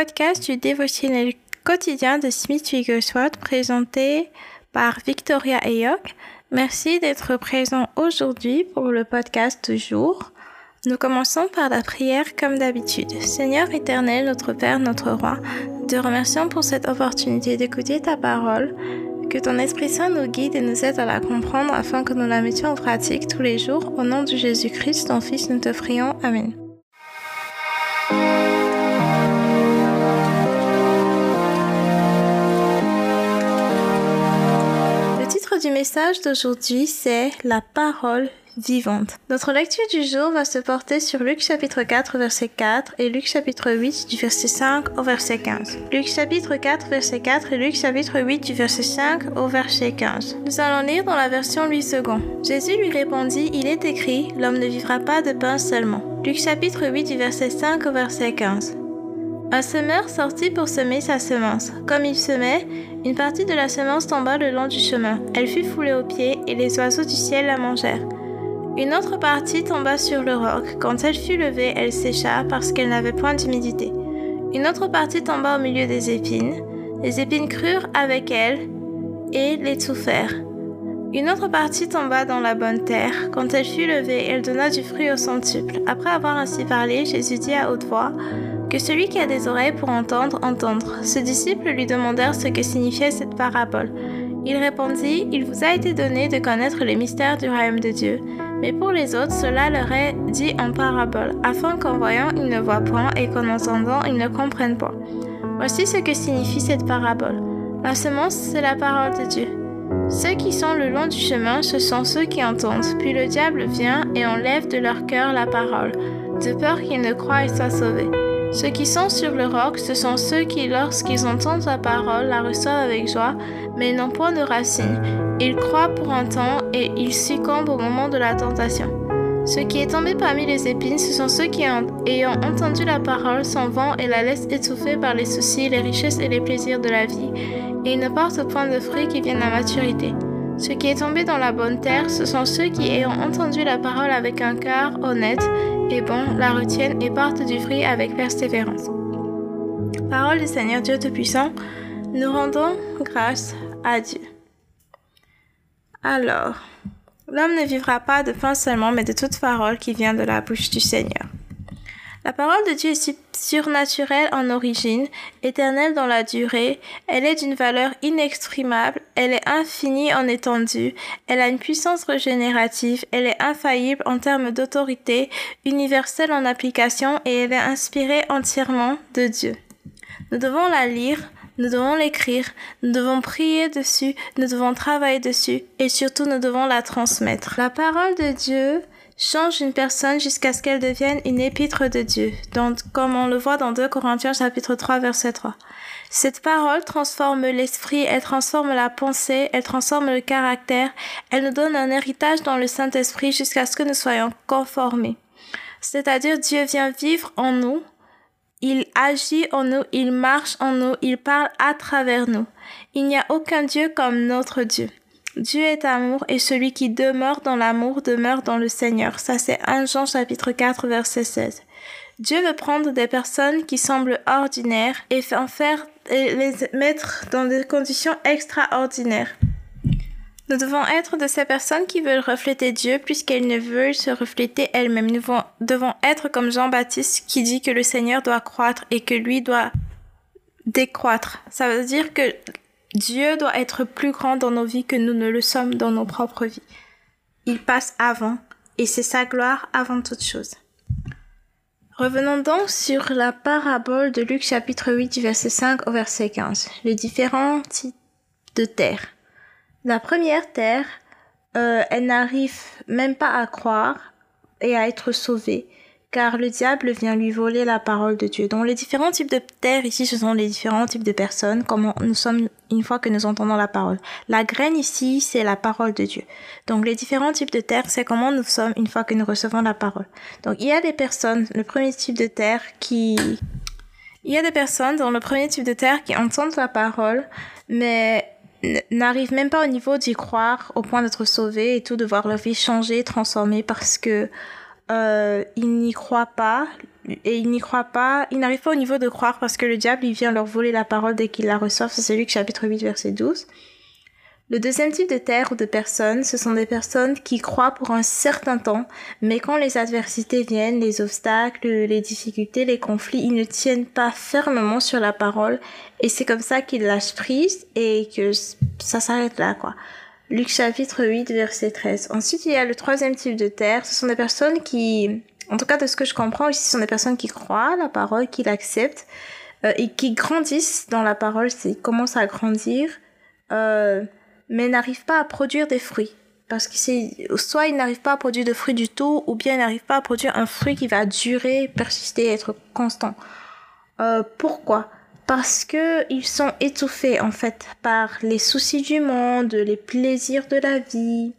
podcast du dévotionnel quotidien de Smith Wigglesworth présenté par Victoria Ayok. Merci d'être présent aujourd'hui pour le podcast du jour. Nous commençons par la prière comme d'habitude. Seigneur éternel, notre Père, notre Roi, te remercions pour cette opportunité d'écouter ta parole. Que ton Esprit Saint nous guide et nous aide à la comprendre afin que nous la mettions en pratique tous les jours. Au nom de Jésus-Christ, ton Fils, nous te prions. Amen. Message d'aujourd'hui, c'est la parole vivante. Notre lecture du jour va se porter sur Luc chapitre 4 verset 4 et Luc chapitre 8 du verset 5 au verset 15. Luc chapitre 4 verset 4 et Luc chapitre 8 du verset 5 au verset 15. Nous allons lire dans la version 8 secondes. Jésus lui répondit, il est écrit, l'homme ne vivra pas de pain seulement. Luc chapitre 8 du verset 5 au verset 15. Un semeur sortit pour semer sa semence. Comme il semait, une partie de la semence tomba le long du chemin. Elle fut foulée aux pieds et les oiseaux du ciel la mangèrent. Une autre partie tomba sur le roc. Quand elle fut levée, elle sécha parce qu'elle n'avait point d'humidité. Une autre partie tomba au milieu des épines. Les épines crurent avec elle et l'étouffèrent. Une autre partie tomba dans la bonne terre. Quand elle fut levée, elle donna du fruit au centuple. Après avoir ainsi parlé, Jésus dit à haute voix, que celui qui a des oreilles pour entendre, entendre. Ses disciples lui demandèrent ce que signifiait cette parabole. Il répondit, Il vous a été donné de connaître les mystères du royaume de Dieu, mais pour les autres cela leur est dit en parabole, afin qu'en voyant ils ne voient point et qu'en entendant ils ne comprennent pas. Voici ce que signifie cette parabole. La semence, c'est la parole de Dieu. Ceux qui sont le long du chemin, ce sont ceux qui entendent, puis le diable vient et enlève de leur cœur la parole, de peur qu'ils ne croient et soient sauvés. Ceux qui sont sur le roc, ce sont ceux qui, lorsqu'ils entendent la parole, la reçoivent avec joie, mais n'ont point de racines. Ils croient pour un temps et ils succombent au moment de la tentation. Ce qui est tombé parmi les épines, ce sont ceux qui, ayant entendu la parole, s'en vont et la laissent étouffer par les soucis, les richesses et les plaisirs de la vie, et ils ne portent point de fruits qui viennent à maturité. Ce qui est tombé dans la bonne terre, ce sont ceux qui, ayant entendu la parole avec un cœur honnête, et bon, la retiennent et partent du fruit avec persévérance. Parole du Seigneur Dieu Tout-Puissant, nous rendons grâce à Dieu. Alors, l'homme ne vivra pas de pain seulement, mais de toute parole qui vient de la bouche du Seigneur. La parole de Dieu est surnaturelle en origine, éternelle dans la durée, elle est d'une valeur inexprimable, elle est infinie en étendue, elle a une puissance régénérative, elle est infaillible en termes d'autorité, universelle en application et elle est inspirée entièrement de Dieu. Nous devons la lire, nous devons l'écrire, nous devons prier dessus, nous devons travailler dessus et surtout nous devons la transmettre. La parole de Dieu change une personne jusqu'à ce qu'elle devienne une épître de Dieu, donc, comme on le voit dans 2 Corinthiens chapitre 3 verset 3. Cette parole transforme l'esprit, elle transforme la pensée, elle transforme le caractère, elle nous donne un héritage dans le Saint-Esprit jusqu'à ce que nous soyons conformés. C'est-à-dire Dieu vient vivre en nous, il agit en nous, il marche en nous, il parle à travers nous. Il n'y a aucun Dieu comme notre Dieu. Dieu est amour et celui qui demeure dans l'amour demeure dans le Seigneur. Ça, c'est 1 Jean chapitre 4 verset 16. Dieu veut prendre des personnes qui semblent ordinaires et en faire et les mettre dans des conditions extraordinaires. Nous devons être de ces personnes qui veulent refléter Dieu puisqu'elles ne veulent se refléter elles-mêmes. Nous devons être comme Jean-Baptiste qui dit que le Seigneur doit croître et que lui doit décroître. Ça veut dire que Dieu doit être plus grand dans nos vies que nous ne le sommes dans nos propres vies. Il passe avant, et c'est sa gloire avant toute chose. Revenons donc sur la parabole de Luc chapitre 8 du verset 5 au verset 15. Les différents types de terre. La première terre, euh, elle n'arrive même pas à croire et à être sauvée car le diable vient lui voler la parole de Dieu. Donc les différents types de terre ici, ce sont les différents types de personnes, comme nous sommes une fois que nous entendons la parole. La graine ici, c'est la parole de Dieu. Donc les différents types de terre, c'est comment nous sommes une fois que nous recevons la parole. Donc il y a des personnes, le premier type de terre qui... Il y a des personnes dans le premier type de terre qui entendent la parole, mais n'arrivent même pas au niveau d'y croire, au point d'être sauvés et tout, de voir leur vie changer, transformer parce que euh, ils n'y croient pas et ils n'y croient pas, ils n'arrivent pas au niveau de croire parce que le diable il vient leur voler la parole dès qu'ils la reçoivent. C'est Luc chapitre 8 verset 12. Le deuxième type de terre ou de personnes, ce sont des personnes qui croient pour un certain temps, mais quand les adversités viennent, les obstacles, les difficultés, les conflits, ils ne tiennent pas fermement sur la parole et c'est comme ça qu'ils lâchent prise et que ça s'arrête là, quoi. Luc chapitre 8 verset 13. Ensuite, il y a le troisième type de terre. Ce sont des personnes qui, en tout cas de ce que je comprends ici, ce sont des personnes qui croient la parole, qui l'acceptent euh, et qui grandissent dans la parole, c'est commencent à grandir. Euh, mais n'arrive pas à produire des fruits. Parce que c'est, soit il n'arrive pas à produire de fruits du tout, ou bien il n'arrive pas à produire un fruit qui va durer, persister, être constant. Euh, pourquoi? Parce que ils sont étouffés en fait par les soucis du monde, les plaisirs de la vie,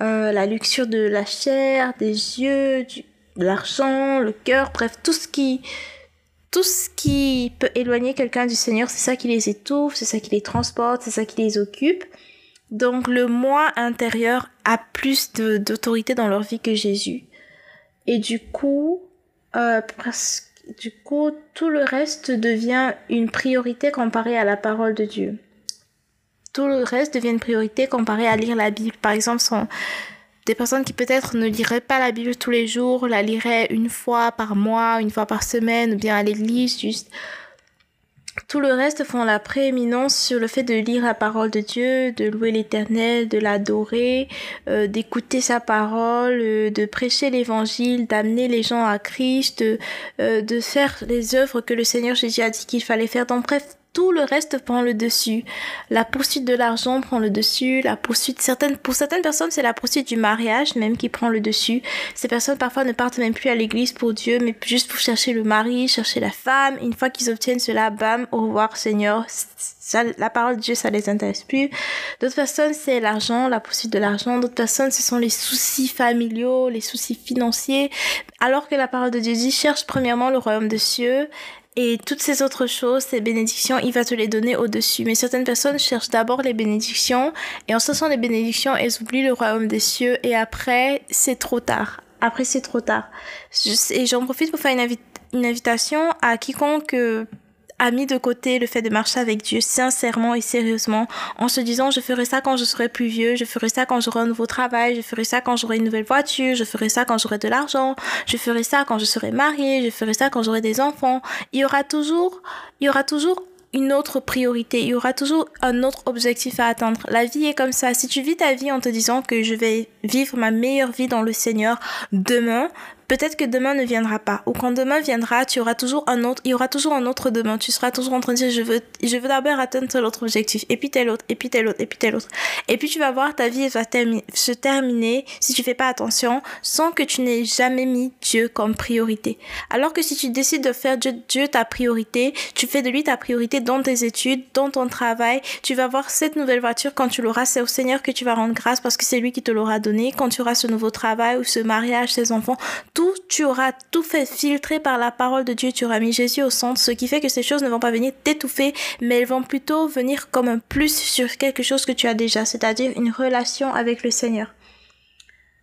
euh, la luxure de la chair, des yeux, de l'argent, le cœur, bref, tout ce qui, tout ce qui peut éloigner quelqu'un du Seigneur, c'est ça qui les étouffe, c'est ça qui les transporte, c'est ça qui les occupe. Donc le moi intérieur a plus d'autorité dans leur vie que Jésus. Et du coup, euh, du coup, tout le reste devient une priorité comparée à la parole de Dieu. Tout le reste devient une priorité comparée à lire la Bible. Par exemple, sont des personnes qui peut-être ne liraient pas la Bible tous les jours, la liraient une fois par mois, une fois par semaine, ou bien à l'église, juste tout le reste font la prééminence sur le fait de lire la parole de Dieu, de louer l'Éternel, de l'adorer, euh, d'écouter sa parole, euh, de prêcher l'Évangile, d'amener les gens à Christ, de, euh, de faire les œuvres que le Seigneur Jésus a dit qu'il fallait faire. Donc bref, tout le reste prend le dessus. La poursuite de l'argent prend le dessus, la poursuite certaines pour certaines personnes c'est la poursuite du mariage même qui prend le dessus. Ces personnes parfois ne partent même plus à l'église pour Dieu mais juste pour chercher le mari, chercher la femme. Une fois qu'ils obtiennent cela, bam, au revoir Seigneur. Ça, la parole de Dieu ça les intéresse plus. D'autres personnes c'est l'argent, la poursuite de l'argent. D'autres personnes ce sont les soucis familiaux, les soucis financiers. Alors que la parole de Dieu dit cherche premièrement le royaume des cieux et toutes ces autres choses, ces bénédictions, il va te les donner au-dessus. Mais certaines personnes cherchent d'abord les bénédictions et en cherchant les bénédictions, elles oublient le royaume des cieux et après, c'est trop tard. Après, c'est trop tard. Et j'en profite pour faire une, une invitation à quiconque euh, a mis de côté le fait de marcher avec Dieu sincèrement et sérieusement en se disant je ferai ça quand je serai plus vieux, je ferai ça quand j'aurai un nouveau travail, je ferai ça quand j'aurai une nouvelle voiture, je ferai ça quand j'aurai de l'argent, je ferai ça quand je serai marié, je ferai ça quand j'aurai des enfants. Il y aura toujours, il y aura toujours une autre priorité, il y aura toujours un autre objectif à atteindre. La vie est comme ça. Si tu vis ta vie en te disant que je vais vivre ma meilleure vie dans le Seigneur demain, peut-être que demain ne viendra pas. Ou quand demain viendra, tu auras toujours un autre, il y aura toujours un autre demain. Tu seras toujours en train de dire, je veux, je veux d'abord atteindre tel autre objectif, et puis tel autre, et puis tel autre, et puis tel autre. Et puis tu vas voir, ta vie va se terminer, si tu fais pas attention, sans que tu n'aies jamais mis Dieu comme priorité. Alors que si tu décides de faire Dieu, Dieu ta priorité, tu fais de lui ta priorité dans tes études, dans ton travail, tu vas voir cette nouvelle voiture quand tu l'auras, c'est au Seigneur que tu vas rendre grâce parce que c'est lui qui te l'aura donné. Quand tu auras ce nouveau travail ou ce mariage, ces enfants, tout, tu auras tout fait filtrer par la parole de Dieu, tu auras mis Jésus au centre, ce qui fait que ces choses ne vont pas venir t'étouffer, mais elles vont plutôt venir comme un plus sur quelque chose que tu as déjà, c'est-à-dire une relation avec le Seigneur.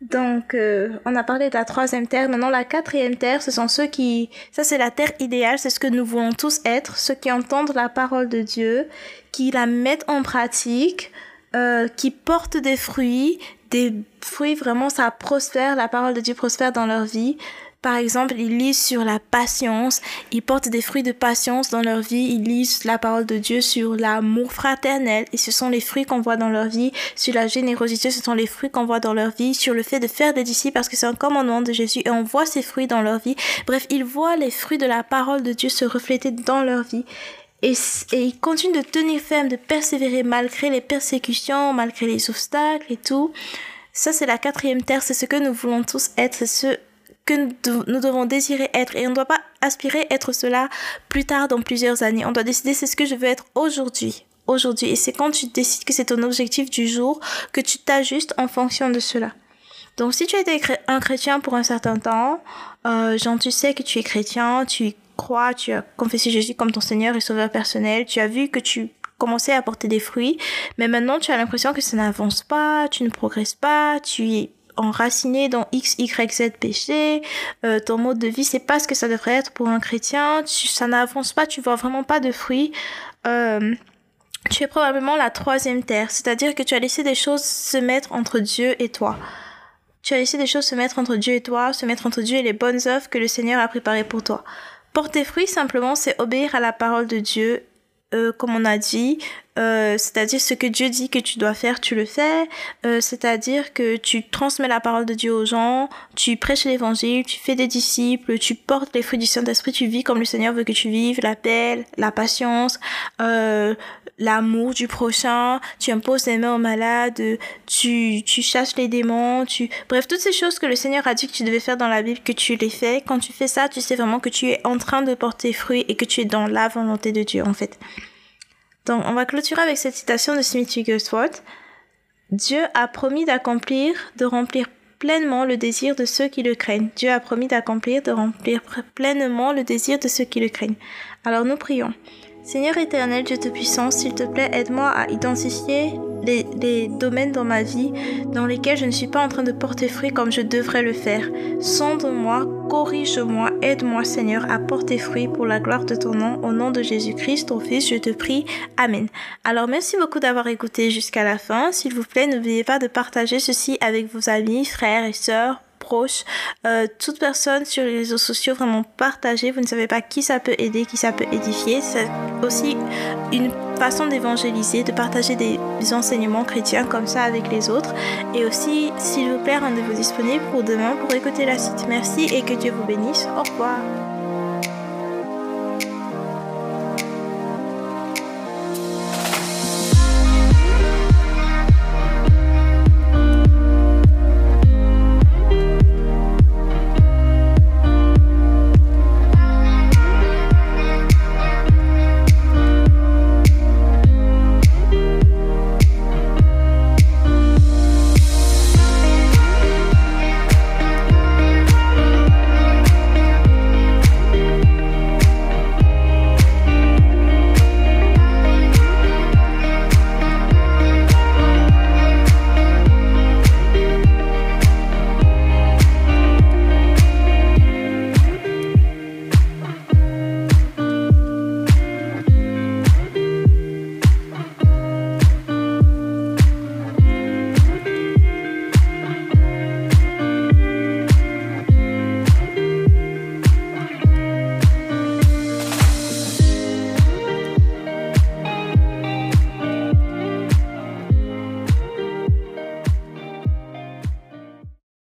Donc, euh, on a parlé de la troisième terre. Maintenant, la quatrième terre, ce sont ceux qui... Ça, c'est la terre idéale, c'est ce que nous voulons tous être, ceux qui entendent la parole de Dieu, qui la mettent en pratique, euh, qui portent des fruits, des fruits vraiment ça prospère, la parole de Dieu prospère dans leur vie. Par exemple, ils lisent sur la patience, ils portent des fruits de patience dans leur vie, ils lisent la parole de Dieu sur l'amour fraternel et ce sont les fruits qu'on voit dans leur vie, sur la générosité, ce sont les fruits qu'on voit dans leur vie, sur le fait de faire des disciples parce que c'est un commandement de Jésus et on voit ces fruits dans leur vie. Bref, ils voient les fruits de la parole de Dieu se refléter dans leur vie. Et, et ils continuent de tenir ferme, de persévérer malgré les persécutions, malgré les obstacles et tout. Ça, c'est la quatrième terre, c'est ce que nous voulons tous être, c'est ce que nous devons désirer être. Et on ne doit pas aspirer être cela plus tard dans plusieurs années. On doit décider c'est ce que je veux être aujourd'hui. Aujourd'hui. Et c'est quand tu décides que c'est ton objectif du jour que tu t'ajustes en fonction de cela. Donc si tu as été un chrétien pour un certain temps, euh, genre tu sais que tu es chrétien, tu crois, tu as confessé Jésus comme ton Seigneur et Sauveur personnel, tu as vu que tu commençais à porter des fruits, mais maintenant tu as l'impression que ça n'avance pas, tu ne progresses pas, tu es enraciné dans X, Y, Z péché, euh, ton mode de vie, c'est pas ce que ça devrait être pour un chrétien, tu, ça n'avance pas, tu vois vraiment pas de fruits. Euh, tu es probablement la troisième terre, c'est-à-dire que tu as laissé des choses se mettre entre Dieu et toi. Tu as laissé des choses se mettre entre Dieu et toi, se mettre entre Dieu et les bonnes œuvres que le Seigneur a préparées pour toi. Porter fruit, simplement, c'est obéir à la parole de Dieu euh, comme on a dit, euh, c'est-à-dire ce que Dieu dit que tu dois faire, tu le fais, euh, c'est-à-dire que tu transmets la parole de Dieu aux gens, tu prêches l'évangile, tu fais des disciples, tu portes les fruits du Saint-Esprit, tu vis comme le Seigneur veut que tu vives, la paix, la patience, l'amour du prochain, tu imposes les mains aux malades, tu, tu chasses les démons, tu... Bref, toutes ces choses que le Seigneur a dit que tu devais faire dans la Bible, que tu les fais. Quand tu fais ça, tu sais vraiment que tu es en train de porter fruit et que tu es dans la volonté de Dieu, en fait. Donc, on va clôturer avec cette citation de Smith Wigglesworth. Dieu a promis d'accomplir, de remplir pleinement le désir de ceux qui le craignent. Dieu a promis d'accomplir, de remplir pleinement le désir de ceux qui le craignent. Alors nous prions. Seigneur éternel, Dieu Tout-Puissant, s'il te plaît, aide-moi à identifier les, domaines dans ma vie dans lesquels je ne suis pas en train de porter fruit comme je devrais le faire. Sonde-moi, corrige-moi, aide-moi Seigneur à porter fruit pour la gloire de ton nom. Au nom de Jésus-Christ, ton Fils, je te prie. Amen. Alors merci beaucoup d'avoir écouté jusqu'à la fin. S'il vous plaît, n'oubliez pas de partager ceci avec vos amis, frères et sœurs euh, toute personne sur les réseaux sociaux, vraiment partagez. Vous ne savez pas qui ça peut aider, qui ça peut édifier. C'est aussi une façon d'évangéliser, de partager des enseignements chrétiens comme ça avec les autres. Et aussi, s'il vous plaît, rendez-vous disponible pour demain pour écouter la suite. Merci et que Dieu vous bénisse. Au revoir.